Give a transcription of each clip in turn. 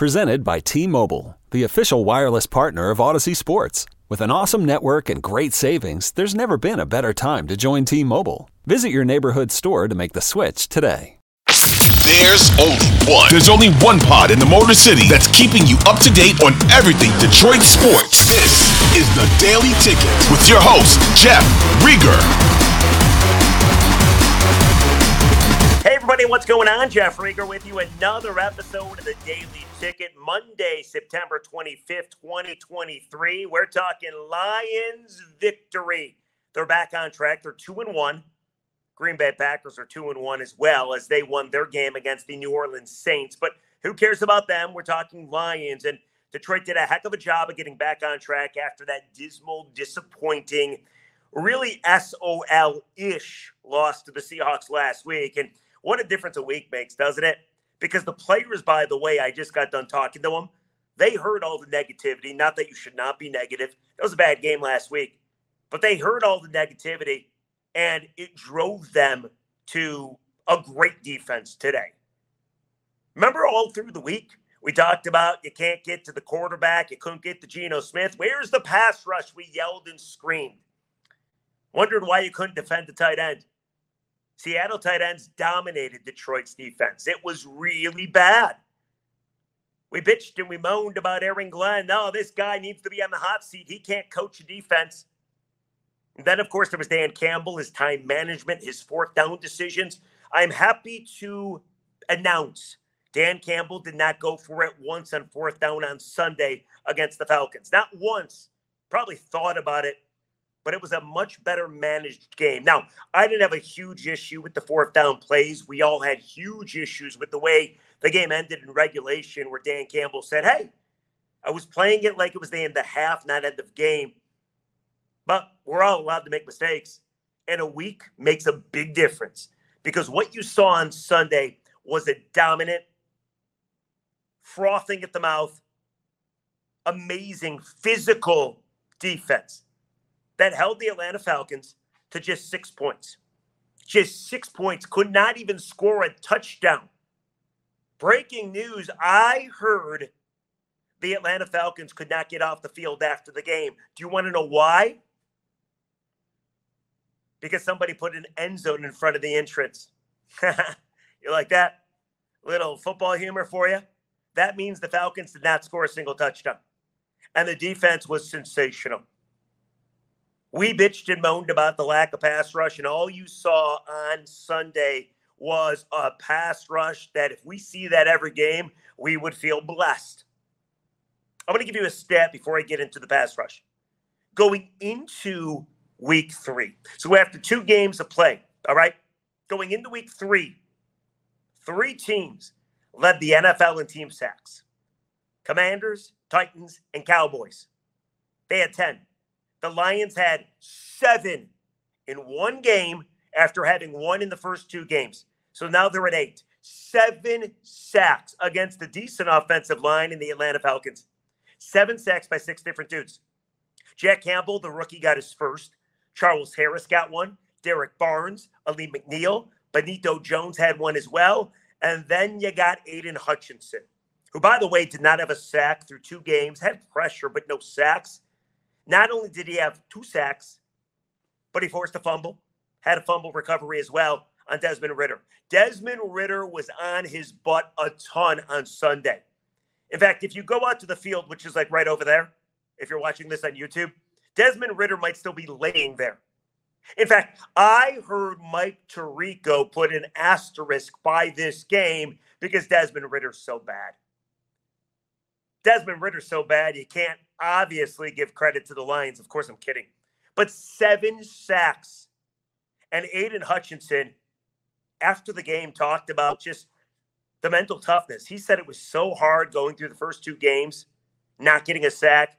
Presented by T-Mobile, the official wireless partner of Audacy Sports. With an awesome network and great savings, there's never been a better time to join T-Mobile. Visit your neighborhood store to make the switch today. There's only one. There's only one pod in the Motor City that's keeping you up to date on everything Detroit sports. This is the Daily Ticket with your host, Jeff Riger. What's going on? Jeff Riger with you. Another episode of the Daily Ticket, Monday, September 25th, 2023. We're talking Lions victory. They're back on track. They're 2 and 1. Green Bay Packers are 2 and 1 as well as they won their game against the New Orleans Saints. But who cares about them? We're talking Lions. And Detroit did a heck of a job of getting back on track after that dismal, disappointing, really SOL ish loss to the Seahawks last week. And what a difference a week makes, doesn't it? Because the players, by the way, I just got done talking to them. They heard all the negativity. Not that you should not be negative. That was a bad game last week. But they heard all the negativity, and it drove them to a great defense today. Remember all through the week, we talked about you can't get to the quarterback, you couldn't get to Geno Smith. Where's the pass rush? We yelled and screamed. Wondered why you couldn't defend the tight end. Seattle tight ends dominated Detroit's defense. It was really bad. We bitched and we moaned about Aaron Glenn. No, this guy needs to be on the hot seat. He can't coach a defense. And then, of course, there was Dan Campbell, his time management, his fourth down decisions. I'm happy to announce Dan Campbell did not go for it once on fourth down on Sunday against the Falcons. Not once. Probably thought about it, but it was a much better managed game. Now, I didn't have a huge issue with the fourth down plays. We all had huge issues with the way the game ended in regulation, where Dan Campbell said, Hey, I was playing it like it was the end of half, not end of game. But we're all allowed to make mistakes. And a week makes a big difference because what you saw on Sunday was a dominant, frothing at the mouth, amazing physical defense that held the Atlanta Falcons to just six points. Just six points, could not even score a touchdown. Breaking news I heard the Atlanta Falcons could not get off the field after the game. Do you want to know why? Because somebody put an end zone in front of the entrance. you like that? Little football humor for you? That means the Falcons did not score a single touchdown. And the defense was sensational. We bitched and moaned about the lack of pass rush, and all you saw on Sunday was a pass rush that if we see that every game, we would feel blessed. I'm going to give you a stat before I get into the pass rush. Going into week three. So after two games of play, all right, going into week three, three teams led the NFL in team sacks Commanders, Titans, and Cowboys. They had 10. The Lions had seven in one game after having one in the first two games. So now they're at eight. Seven sacks against a decent offensive line in the Atlanta Falcons. Seven sacks by six different dudes. Jack Campbell, the rookie, got his first. Charles Harris got one. Derrick Barnes, Alim McNeill, Benito Jones had one as well. And then you got Aidan Hutchinson, who, by the way, did not have a sack through two games, had pressure, but no sacks. Not only did he have two sacks, but he forced a fumble, had a fumble recovery as well on Desmond Ridder. Desmond Ridder was on his butt a ton on Sunday. In fact, if you go out to the field, which is like right over there, if you're watching this on YouTube, Desmond Ridder might still be laying there. In fact, I heard Mike Tirico put an asterisk by this game because Desmond Ridder's so bad. Desmond Ridder's so bad, you can't obviously give credit to the Lions. Of course, I'm kidding. But seven sacks. And Aidan Hutchinson, after the game, talked about just the mental toughness. He said it was so hard going through the first two games, not getting a sack.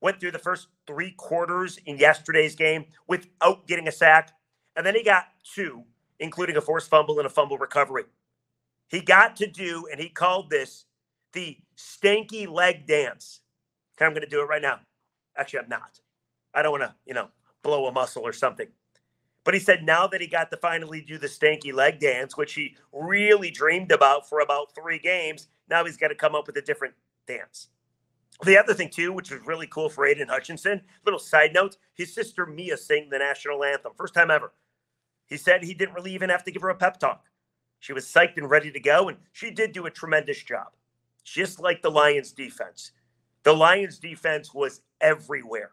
Went through the first three quarters in yesterday's game without getting a sack. And then he got two, including a forced fumble and a fumble recovery. He got to do, and he called this the stanky leg dance. Okay, I'm going to do it right now. Actually, I'm not. I don't want to, you know, blow a muscle or something. But he said now that he got to finally do the stanky leg dance, which he really dreamed about for about three games, now he's got to come up with a different dance. The other thing, too, which was really cool for Aidan Hutchinson, little side note, his sister Mia sang the national anthem, first time ever. He said he didn't really even have to give her a pep talk. She was psyched and ready to go, and she did do a tremendous job, just like the Lions defense. The Lions defense was everywhere.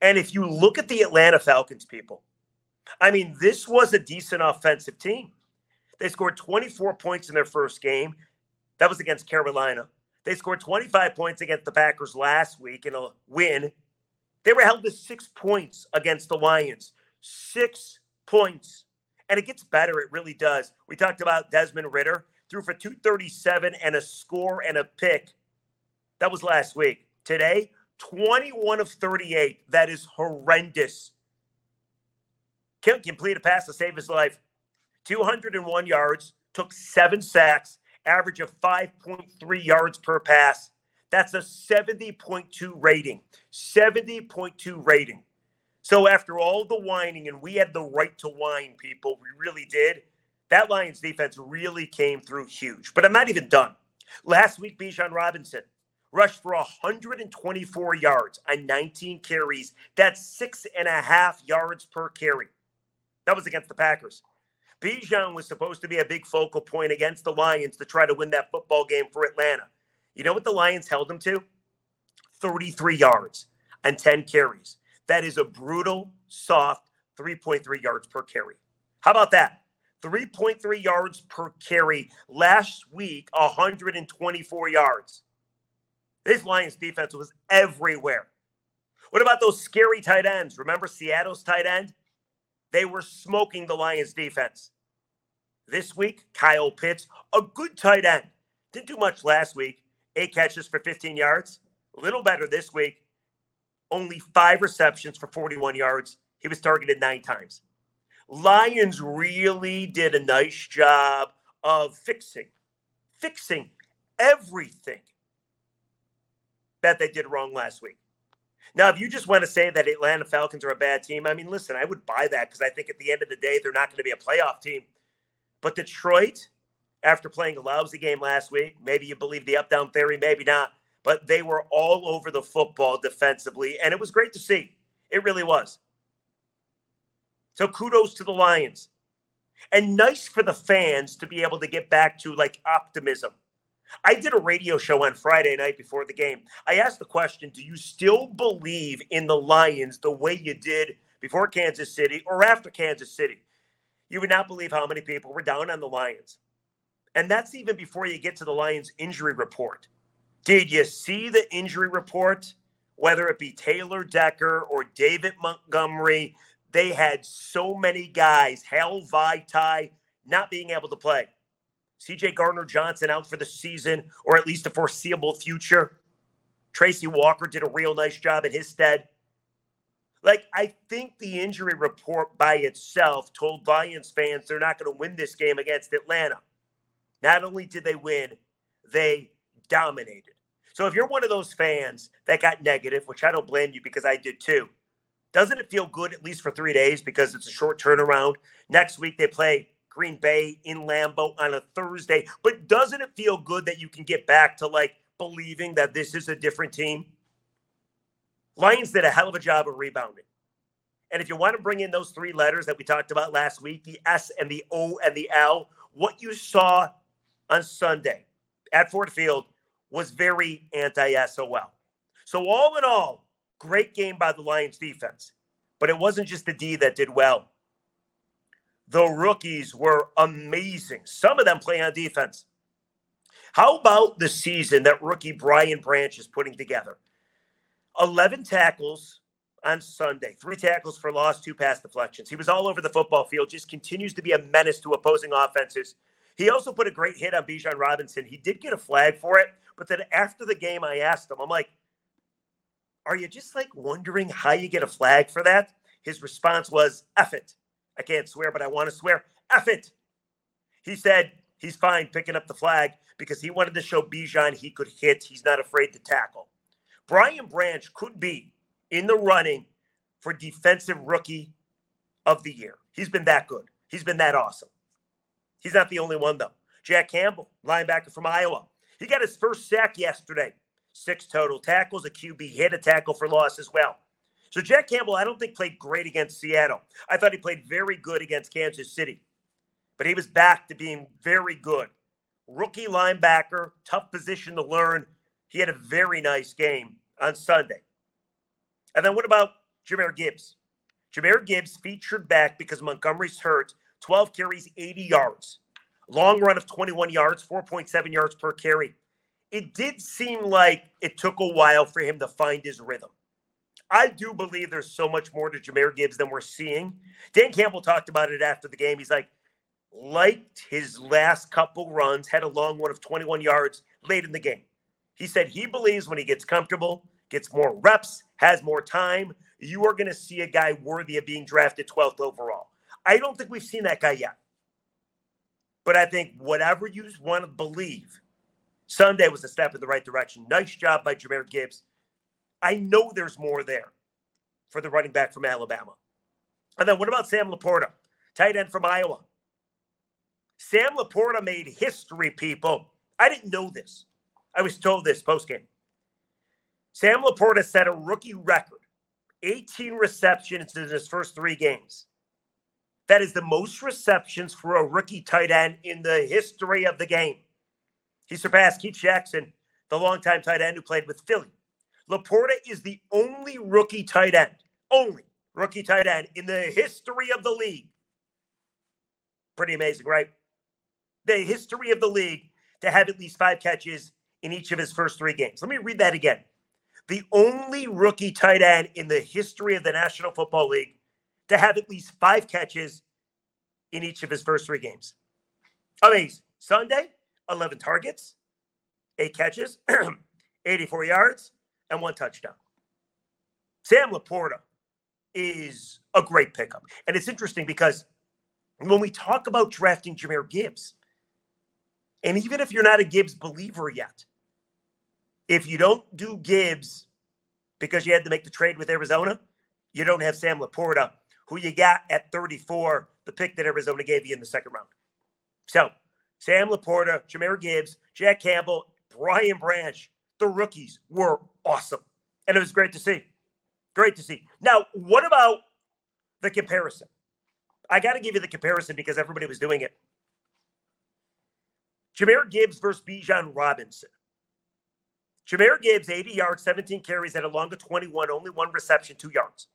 And if you look at the Atlanta Falcons, people, I mean, this was a decent offensive team. They scored 24 points in their first game. That was against Carolina. They scored 25 points against the Packers last week in a win. They were held to six points against the Lions. Six points. And it gets better. It really does. We talked about Desmond Ridder, threw for 237 and a score and a pick. That was last week. Today, 21 of 38. That is horrendous. Can't complete a pass to save his life. 201 yards, took seven sacks, average of 5.3 yards per pass. That's a 70.2 rating. 70.2 rating. So after all the whining, and we had the right to whine, people, we really did. That Lions defense really came through huge. But I'm not even done. Last week, Bijan Robinson, rushed for 124 yards on 19 carries. That's six and a half yards per carry. That was against the Packers. Bijan was supposed to be a big focal point against the Lions to try to win that football game for Atlanta. You know what the Lions held him to? 33 yards and 10 carries. That is a brutal, soft 3.3 yards per carry. How about that? 3.3 yards per carry. Last week, 124 yards. This Lions defense was everywhere. What about those scary tight ends? Remember Seattle's tight end? They were smoking the Lions defense. This week, Kyle Pitts, a good tight end. Didn't do much last week. Eight catches for 15 yards. A little better this week. Only five receptions for 41 yards. He was targeted nine times. Lions really did a nice job of fixing, fixing everything that they did wrong last week. Now, if you just want to say that Atlanta Falcons are a bad team, I mean, listen, I would buy that because I think at the end of the day, they're not going to be a playoff team. But Detroit, after playing a lousy game last week, maybe you believe the up down theory, maybe not, but they were all over the football defensively, and it was great to see. It really was. So kudos to the Lions. And nice for the fans to be able to get back to like optimism I did a radio show on Friday night before the game. I asked the question Do you still believe in the Lions the way you did before Kansas City or after Kansas City? You would not believe how many people were down on the Lions. And that's even before you get to the Lions injury report. Did you see the injury report? Whether it be Taylor Decker or David Montgomery, they had so many guys, Hal Vaitai, not being able to play. CJ Gardner Johnson out for the season or at least a foreseeable future. Tracy Walker did a real nice job in his stead. Like, I think the injury report by itself told Lions fans they're not going to win this game against Atlanta. Not only did they win, they dominated. So if you're one of those fans that got negative, which I don't blame you because I did too, doesn't it feel good at least for three days because it's a short turnaround? Next week they play Green Bay in Lambeau on a Thursday. But doesn't it feel good that you can get back to like believing that this is a different team? Lions did a hell of a job of rebounding. And if you want to bring in those three letters that we talked about last week, the S and the O and the L, what you saw on Sunday at Ford Field was very anti SOL. So, all in all, great game by the Lions defense. But it wasn't just the D that did well. The rookies were amazing. Some of them play on defense. How about the season that rookie Brian Branch is putting together? 11 tackles on Sunday, three tackles for loss, two pass deflections. He was all over the football field, just continues to be a menace to opposing offenses. He also put a great hit on Bijan Robinson. He did get a flag for it, but then after the game, I asked him, I'm like, are you just like wondering how you get a flag for that? His response was, F it. I can't swear, but I want to swear. F it. He said he's fine picking up the flag because he wanted to show Bijan he could hit. He's not afraid to tackle. Brian Branch could be in the running for defensive rookie of the year. He's been that good. He's been that awesome. He's not the only one, though. Jack Campbell, linebacker from Iowa. He got his first sack yesterday. Six total tackles, a QB hit, a tackle for loss as well. So Jack Campbell, I don't think played great against Seattle. I thought he played very good against Kansas City, but he was back to being very good. Rookie linebacker, tough position to learn. He had a very nice game on Sunday. And then what about Jahmyr Gibbs? Jahmyr Gibbs featured back because Montgomery's hurt, 12 carries, 80 yards. Long run of 21 yards, 4.7 yards per carry. It did seem like it took a while for him to find his rhythm. I do believe there's so much more to Jahmyr Gibbs than we're seeing. Dan Campbell talked about it after the game. He's like, liked his last couple runs, had a long one of 21 yards late in the game. He said he believes when he gets comfortable, gets more reps, has more time, you are going to see a guy worthy of being drafted 12th overall. I don't think we've seen that guy yet. But I think whatever you want to believe, Sunday was a step in the right direction. Nice job by Jahmyr Gibbs. I know there's more there for the running back from Alabama. And then what about Sam LaPorta, tight end from Iowa? Sam LaPorta made history, people. I didn't know this. I was told this post game. Sam LaPorta set a rookie record 18 receptions in his first three games. That is the most receptions for a rookie tight end in the history of the game. He surpassed Keith Jackson, the longtime tight end who played with Philly. LaPorta is the only rookie tight end, only rookie tight end in the history of the league. Pretty amazing, right? The history of the league to have at least five catches in each of his first three games. Let me read that again. The only rookie tight end in the history of the National Football League to have at least five catches in each of his first three games. Amazing. Sunday, 11 targets, eight catches, 84 yards, and one touchdown. Sam LaPorta is a great pickup. And it's interesting because when we talk about drafting Jahmyr Gibbs, and even if you're not a Gibbs believer yet, if you don't do Gibbs because you had to make the trade with Arizona, you don't have Sam LaPorta, who you got at 34, the pick that Arizona gave you in the second round. So, Sam LaPorta, Jahmyr Gibbs, Jack Campbell, Brian Branch, the rookies were awesome. And it was great to see. Great to see. Now, what about the comparison? I got to give you the comparison because everybody was doing it. Jahmyr Gibbs versus Bijan Robinson. Jahmyr Gibbs, 80 yards, 17 carries, had a long of 21, only one reception, two yards.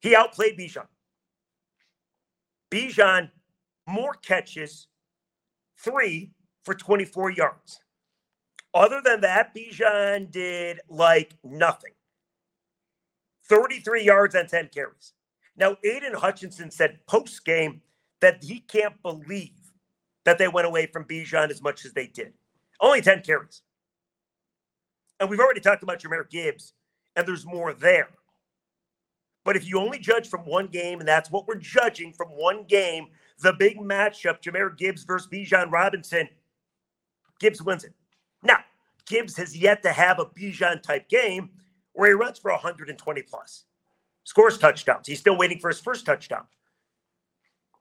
He outplayed Bijan. Bijan, more catches, three for 24 yards. Other than that, Bijan did like nothing. 33 yards on 10 carries. Now, Aidan Hutchinson said post game that he can't believe that they went away from Bijan as much as they did. Only 10 carries. And we've already talked about Jahmyr Gibbs, and there's more there. But if you only judge from one game, and that's what we're judging from one game, the big matchup, Jahmyr Gibbs versus Bijan Robinson, Gibbs wins it. Now, Gibbs has yet to have a Bijan type game where he runs for 120 plus, scores touchdowns. He's still waiting for his first touchdown.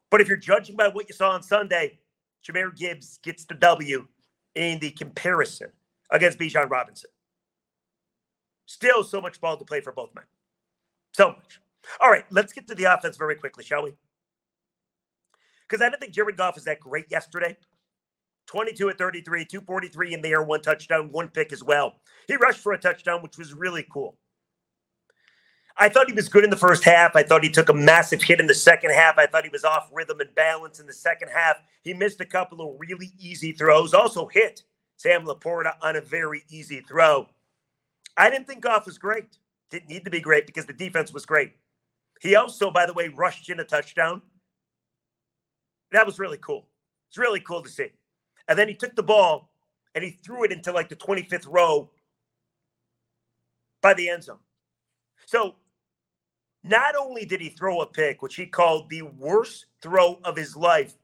But if you're judging by what you saw on Sunday, Jahmyr Gibbs gets the W in the comparison against Bijan Robinson. Still so much ball to play for both men. So much. All right, let's get to the offense very quickly, shall we? Because I didn't think Jared Goff was that great yesterday. 22 at 33, 243 in the air, one touchdown, one pick as well. He rushed for a touchdown, which was really cool. I thought he was good in the first half. I thought he took a massive hit in the second half. I thought he was off rhythm and balance in the second half. He missed a couple of really easy throws, also hit Sam LaPorta on a very easy throw. I didn't think Goff was great. Didn't need to be great because the defense was great. He also, by the way, rushed in a touchdown. That was really cool. It's really cool to see. And then he took the ball and he threw it into like the 25th row by the end zone. So not only did he throw a pick, which he called the worst throw of his life,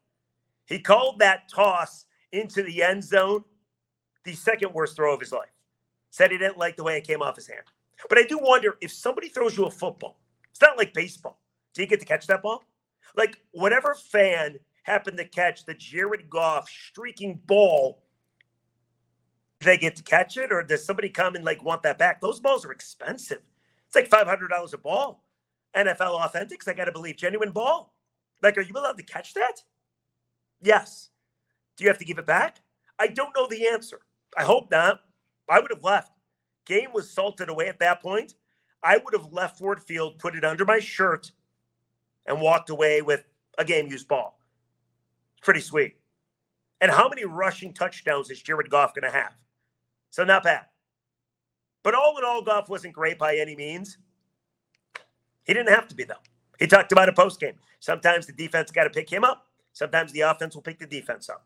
he called that toss into the end zone the second worst throw of his life. Said he didn't like the way it came off his hand. But I do wonder if somebody throws you a football, it's not like baseball. Do you get to catch that ball? Like, whatever fan happened to catch the Jared Goff streaking ball, they get to catch it? Or does somebody come and like want that back? Those balls are expensive. It's like $500 a ball. NFL Authentics, I got to believe, genuine ball. Like, are you allowed to catch that? Yes. Do you have to give it back? I don't know the answer. I hope not. I would have left. Game was salted away at that point. I would have left Ford Field, put it under my shirt, and walked away with a game used ball. Pretty sweet. And how many rushing touchdowns is Jared Goff going to have? So not bad. But all in all, Goff wasn't great by any means. He didn't have to be, though. He talked about it post game. Sometimes the defense got to pick him up. Sometimes the offense will pick the defense up.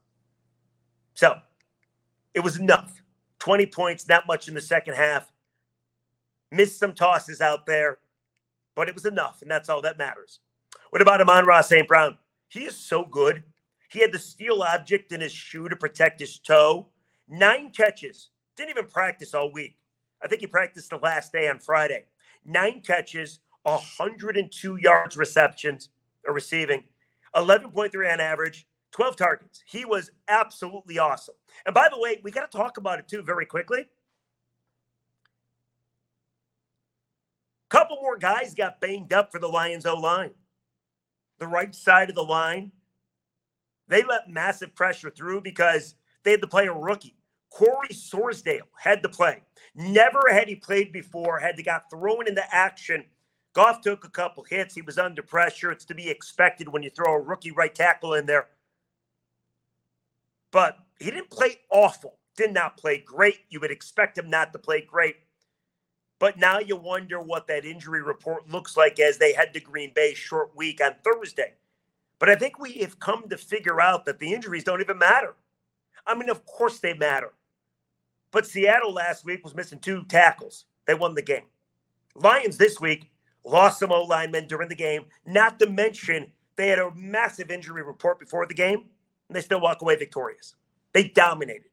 So it was enough. 20 points, not much in the second half. Missed some tosses out there, but it was enough, and that's all that matters. What about Amon-Ra St. Brown? He is so good. He had the steel object in his shoe to protect his toe. Nine catches. Didn't even practice all week. I think he practiced the last day on Friday. Nine catches, 102 yards receptions or receiving, 11.3 on average, 12 targets. He was absolutely awesome. And by the way, we got to talk about it too very quickly. Couple more guys got banged up for the Lions O line. The right side of the line, they let massive pressure through because they had to play a rookie. Colby Sorsdal had to play. Never had he played before, had to got thrown into action. Goff took a couple hits. He was under pressure. It's to be expected when you throw a rookie right tackle in there. But he didn't play awful. Did not play great. You would expect him not to play great. But now you wonder what that injury report looks like as they head to Green Bay short week on Thursday. But I think we have come to figure out that the injuries don't even matter. I mean, of course they matter. But Seattle last week was missing two tackles. They won the game. Lions this week lost some O linemen during the game, not to mention they had a massive injury report before the game, and they still walk away victorious. They dominated.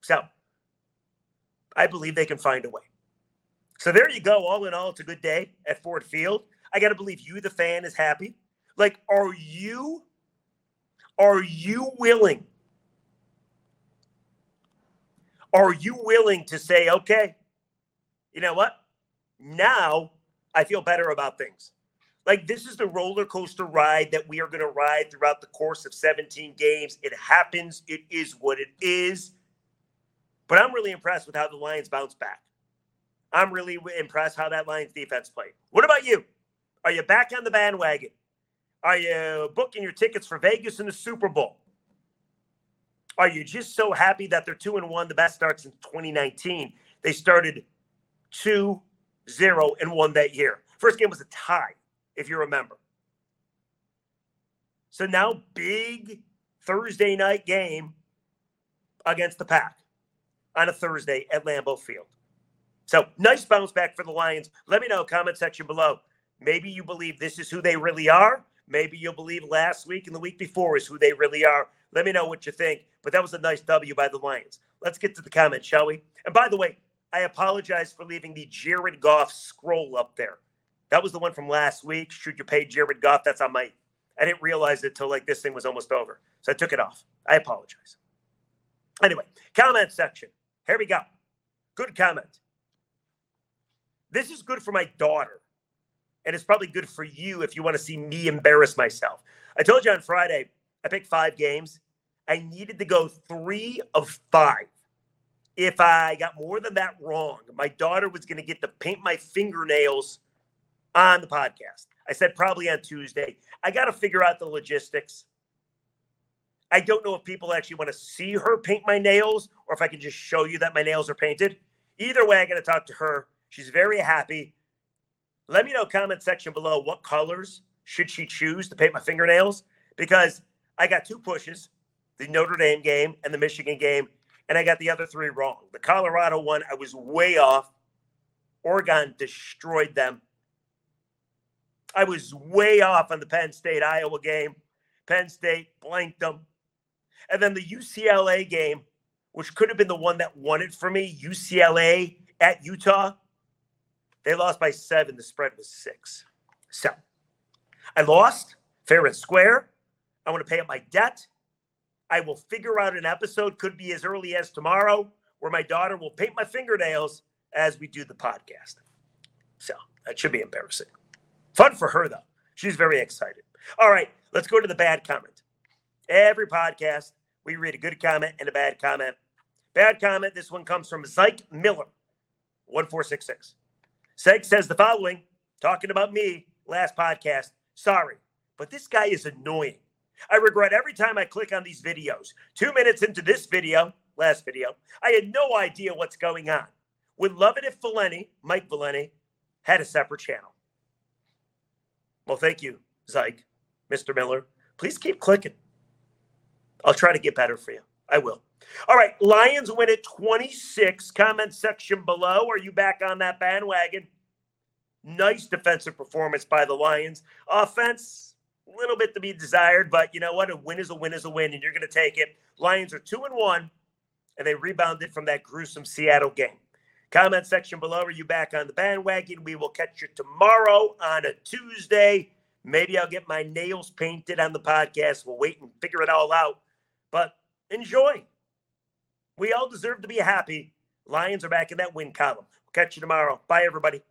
So I believe they can find a way. So there you go. All in all, it's a good day at Ford Field. I got to believe you, the fan, is happy. Like, are you, are you willing? Are you willing to say, okay, you know what? Now I feel better about things. Like, this is the roller coaster ride that we are going to ride throughout the course of 17 games. It happens. It is what it is. But I'm really impressed with how the Lions bounce back. I'm really impressed how that Lions defense played. What about you? Are you back on the bandwagon? Are you uh, booking your tickets for Vegas in the Super Bowl? Are you just so happy that they're two and one, the best starts in 2019? They started two zero and won that year. First game was a tie, if you remember. So now, big Thursday night game against the Pack on a Thursday at Lambeau Field. So nice bounce back for the Lions. Let me know, comment section below. Maybe you believe this is who they really are. Maybe you'll believe last week and the week before is who they really are. Let me know what you think. But that was a nice W by the Lions. Let's get to the comments, shall we? And by the way, I apologize for leaving the Jared Goff scroll up there. That was the one from last week. Should you pay Jared Goff? That's on my. I didn't realize it till like this thing was almost over. So I took it off. I apologize. Anyway, comment section. Here we go. Good comment. This is good for my daughter. And it's probably good for you if you want to see me embarrass myself. I told you on Friday, I picked five games. I needed to go three of five. If I got more than that wrong, my daughter was going to get to paint my fingernails on the podcast. I said probably on Tuesday. I got to figure out the logistics. I don't know if people actually want to see her paint my nails or if I can just show you that my nails are painted. Either way, I got to talk to her. She's very happy. Let me know comment section below what colors should she choose to paint my fingernails because I got two pushes, the Notre Dame game and the Michigan game, and I got the other three wrong. The Colorado one, I was way off. Oregon destroyed them. I was way off on the Penn State Iowa game. Penn State blanked them. And then the UCLA game, which could have been the one that won it for me, UCLA at Utah, they lost by seven. The spread was six. So I lost fair and square. I want to pay up my debt. I will figure out an episode, could be as early as tomorrow, where my daughter will paint my fingernails as we do the podcast. So that should be embarrassing. Fun for her, though. She's very excited. All right, let's go to the bad comment. Every podcast, we read a good comment and a bad comment. Bad comment. This one comes from Zyke Miller, 1466. Seg says the following, talking about me last podcast. Sorry, but this guy is annoying. I regret every time I click on these videos. Two minutes into this video, last video, I had no idea what's going on. Would love it if Valenti, Mike Valenti, had a separate channel. Well, thank you, Zyke, Mr. Miller. Please keep clicking. I'll try to get better for you. I will. All right, Lions win at 26. Comment section below. Are you back on that bandwagon? Nice defensive performance by the Lions. Offense, a little bit to be desired, but you know what? A win is a win is a win, and you're going to take it. Lions are two and one, and they rebounded from that gruesome Seattle game. Comment section below. Are you back on the bandwagon? We will catch you tomorrow on a Tuesday. Maybe I'll get my nails painted on the podcast. We'll wait and figure it all out. But enjoy. We all deserve to be happy. Lions are back in that win column. We'll catch you tomorrow. Bye, everybody.